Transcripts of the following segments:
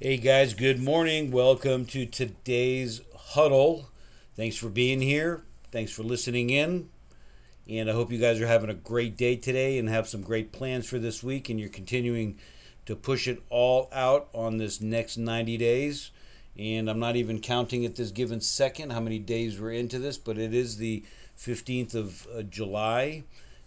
Hey guys, good morning. Welcome to today's huddle. Thanks for being here. Thanks for listening in. And I hope you guys are having a great day today and have some great plans for this week. And you're continuing to push it all out on this next 90 days. And I'm not even counting at this given second how many days we're into this, but it is the 15th of uh, July.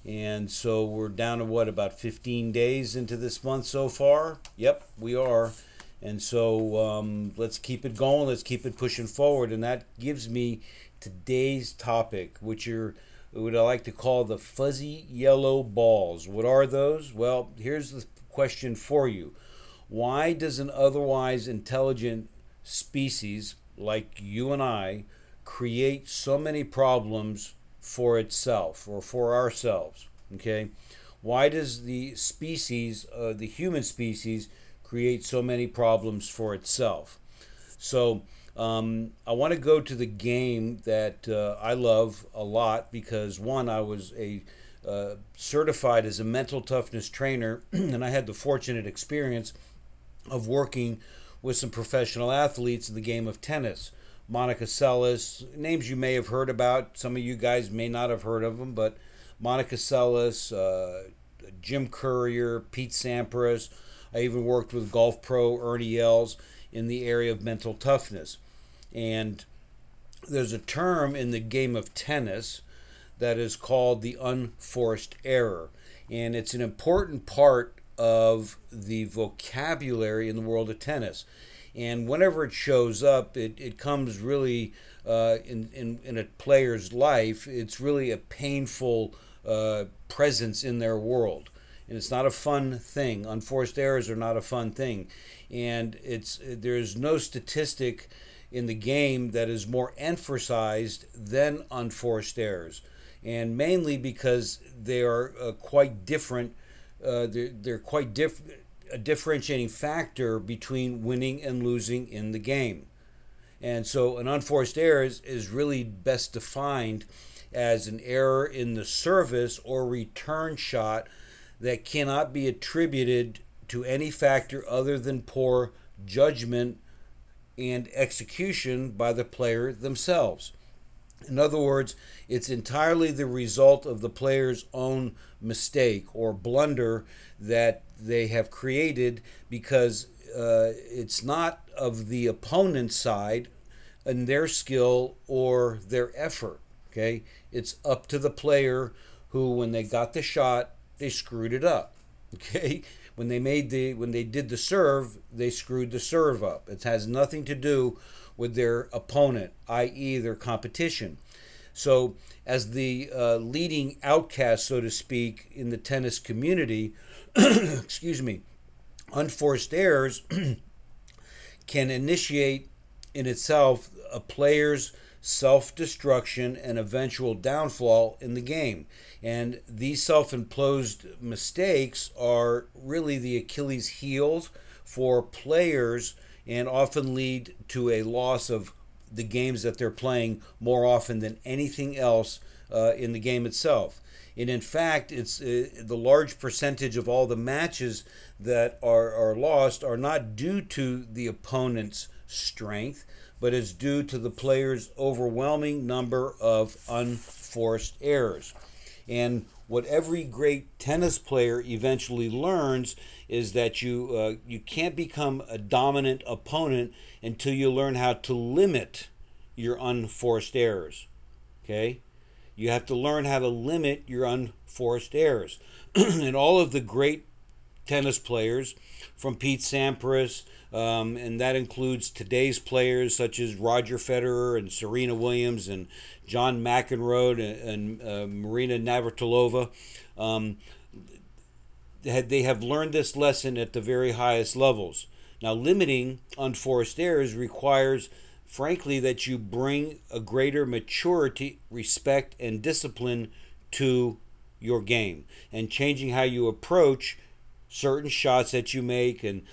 And so we're down to what, about 15 days into this month so far? Yep, we are. And so um, let's keep it going. Let's keep it pushing forward. And that gives me today's topic, which are what I like to call the fuzzy yellow balls. What are those? Well, here's the question for you Why does an otherwise intelligent species like you and I create so many problems for itself or for ourselves? Okay. Why does the species, uh, the human species, create so many problems for itself. So um, I want to go to the game that uh, I love a lot because one, I was a uh, certified as a mental toughness trainer, and I had the fortunate experience of working with some professional athletes in the game of tennis. Monica Seles, names you may have heard about. Some of you guys may not have heard of them, but Monica Seles, uh, Jim Courier, Pete Sampras, I even worked with golf pro Ernie Els in the area of mental toughness. And there's a term in the game of tennis that is called the unforced error. And it's an important part of the vocabulary in the world of tennis. And whenever it shows up, it, it comes really uh, in, in, in a player's life, it's really a painful uh, presence in their world and it's not a fun thing. Unforced errors are not a fun thing, and it's there's no statistic in the game that is more emphasized than unforced errors, and mainly because they are uh, quite different. Uh, they're, they're quite different. A differentiating factor between winning and losing in the game. And so an unforced error is, is really best defined as an error in the service or return shot that cannot be attributed to any factor other than poor judgment and execution by the player themselves. In other words, it's entirely the result of the player's own mistake or blunder that they have created because uh, it's not of the opponent's side and their skill or their effort. Okay, it's up to the player who, when they got the shot, they screwed it up. Okay? When they made the when they did the serve, they screwed the serve up. It has nothing to do with their opponent, i.e., their competition. So, as the uh, leading outcast, so to speak, in the tennis community, excuse me, unforced errors can initiate in itself a player's self destruction, and eventual downfall in the game. And these self imposed mistakes are really the Achilles' heels for players and often lead to a loss of the games that they're playing more often than anything else uh, in the game itself. And in fact, it's uh, the large percentage of all the matches that are, are lost are not due to the opponent's strength, but is due to the player's overwhelming number of unforced errors. And what every great tennis player eventually learns is that you uh, you can't become a dominant opponent until you learn how to limit your unforced errors. Okay? You have to learn how to limit your unforced errors. and all of the great tennis players, from Pete Sampras um, and that includes today's players such as Roger Federer and Serena Williams and John McEnroe and, and uh, Marina Navratilova. Um, they have learned this lesson at the very highest levels. Now, limiting unforced errors requires, frankly, that you bring a greater maturity, respect, and discipline to your game and changing how you approach certain shots that you make and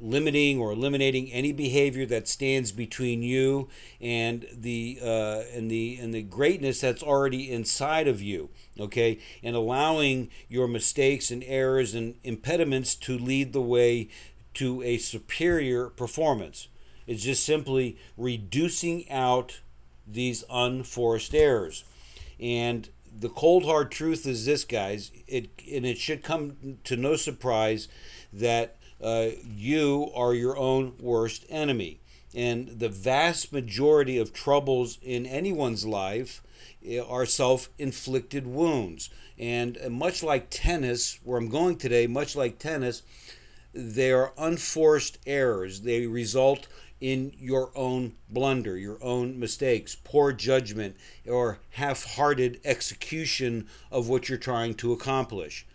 limiting or eliminating any behavior that stands between you and the uh, and the and the greatness that's already inside of you okay and allowing your mistakes and errors and impediments to lead the way to a superior performance. It's just simply reducing out these unforced errors. And the cold hard truth is this, guys. It and it should come to no surprise that uh, you are your own worst enemy. And the vast majority of troubles in anyone's life eh, are self inflicted wounds. And much like tennis, where I'm going today, much like tennis, they are unforced errors. They result in your own blunder, your own mistakes, poor judgment, or half hearted execution of what you're trying to accomplish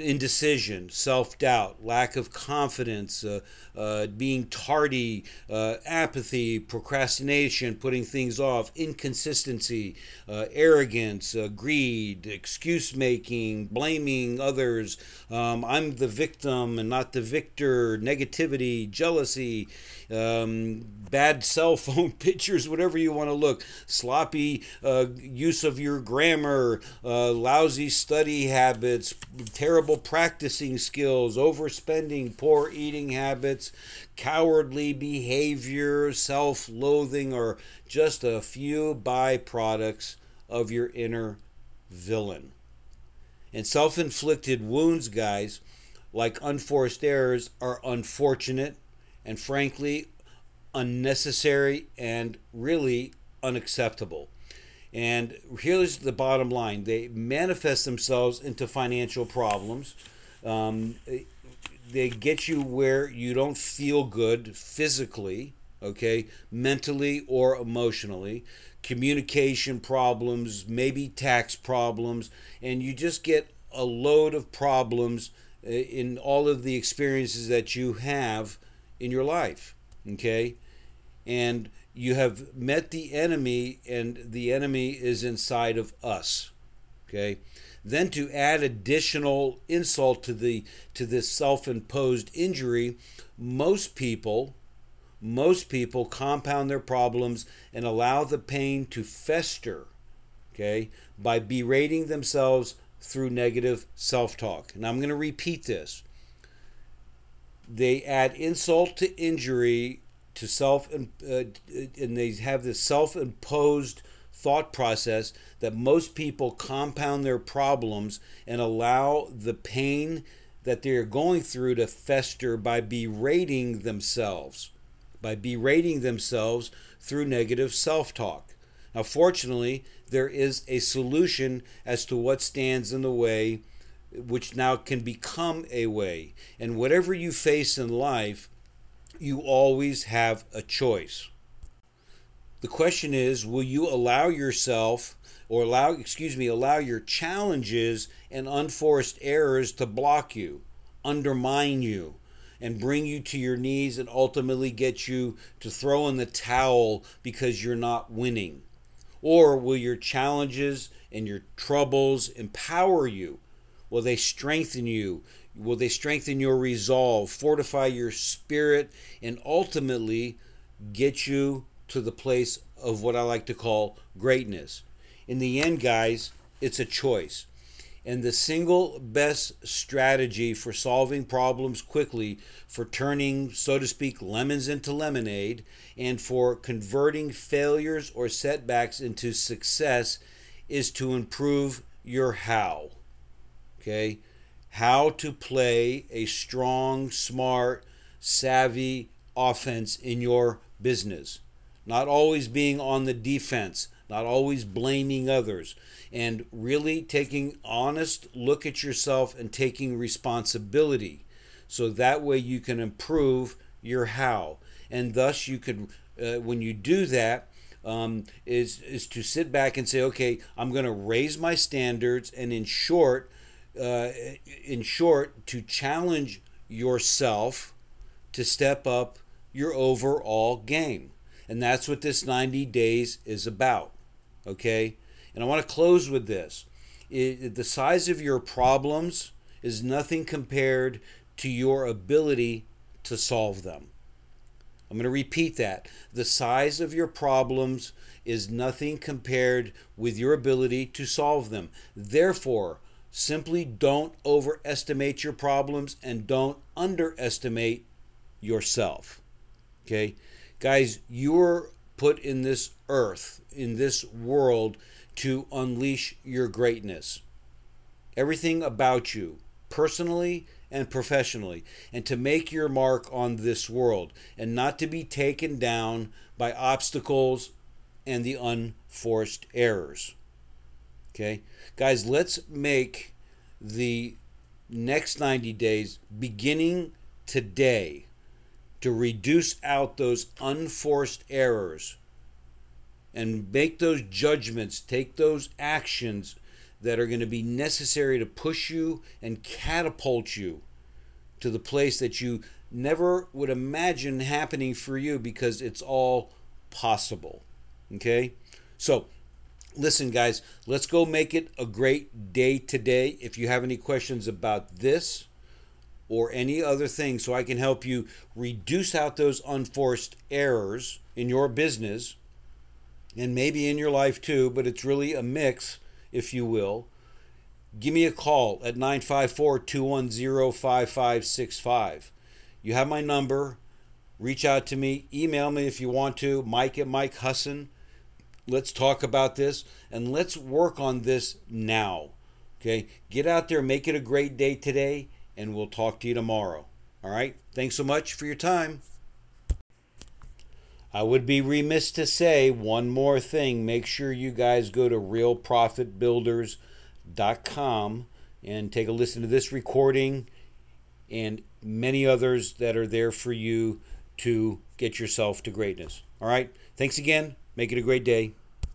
indecision, self doubt, lack of confidence, uh, uh, being tardy, uh, apathy, procrastination, putting things off, inconsistency, uh, arrogance, uh, greed, excuse making, blaming others. Um, I'm the victim and not the victor, negativity, jealousy. Um, bad cell phone pictures, whatever you want to look, sloppy uh, use of your grammar, lousy study habits, terrible terrible practicing skills, overspending, poor eating habits, cowardly behavior, self loathing are just a few byproducts of your inner villain. And self inflicted wounds, guys, like unforced errors, are unfortunate and frankly unnecessary and really unacceptable. And here's the bottom line they manifest themselves into financial problems. Um, they get you where you don't feel good physically, okay, mentally or emotionally, communication problems, maybe tax problems, and you just get a load of problems uh, in all of the experiences that you have in your life, okay? And you have met the enemy and the enemy is inside of us okay? Then to add additional insult to the to this self-imposed injury most people most people compound their problems and allow the pain to fester okay by berating themselves through negative self-talk. And i'm going to repeat this. They add insult to injury to self uh, and they have this self-imposed thought process that most people compound their problems and allow the pain that they're going through to fester by berating themselves by berating themselves through negative self-talk. Now fortunately there is a solution as to what stands in the way which now can become a way. And whatever you face in life you always have a choice. The question is will you allow yourself or allow excuse me allow your challenges and unforced errors to block you, undermine you and bring you to your knees and ultimately get you to throw in the towel because you're not winning? Or will your challenges and your troubles empower you? Will they strengthen you? Will they strengthen your resolve, fortify your spirit, and ultimately get you to the place of what I like to call greatness? In the end, guys, it's a choice. And the single best strategy for solving problems quickly, for turning, so to speak, lemons into lemonade, and for converting failures or setbacks into success is to improve your how. Okay? How to play a strong, smart, savvy offense in your business. Not always being on the defense, not always blaming others, and really taking honest look at yourself and taking responsibility. So that way you can improve your how. And thus you could uh, when you do that, um, is is to sit back and say, okay, I'm going to raise my standards, and in short, uh, in short, to challenge yourself to step up your overall game. And that's what this 90 days is about. Okay? And I want to close with this it, the size of your problems is nothing compared to your ability to solve them. I'm going to repeat that. The size of your problems is nothing compared with your ability to solve them. Therefore, Simply don't overestimate your problems and don't underestimate yourself. Okay? Guys, you're put in this earth, in this world, to unleash your greatness. Everything about you, personally and professionally, and to make your mark on this world, and not to be taken down by obstacles and the unforced errors. Okay? Guys, let's make the next 90 days beginning today to reduce out those unforced errors and make those judgments, take those actions that are going to be necessary to push you and catapult you to the place that you never would imagine happening for you because it's all possible. Okay? So, listen, guys, let's go make it a great day today. If you have any questions about this, or any other thing so I can help you reduce out those unforced errors in your business and maybe in your life too, but it's really a mix, if you will. Give me a call at 954 210 5565. You have my number. Reach out to me. Email me if you want to. Mike at Mike Husson. Let's talk about this and let's work on this now. Okay? Get out there, make it a great day today and we'll talk to you tomorrow. All right? Thanks so much for your time. I would be remiss to say one more thing. Make sure you guys go to realprofitbuilders.com and take a listen to this recording and many others that are there for you to get yourself to greatness. All right? Thanks again. Make it a great day.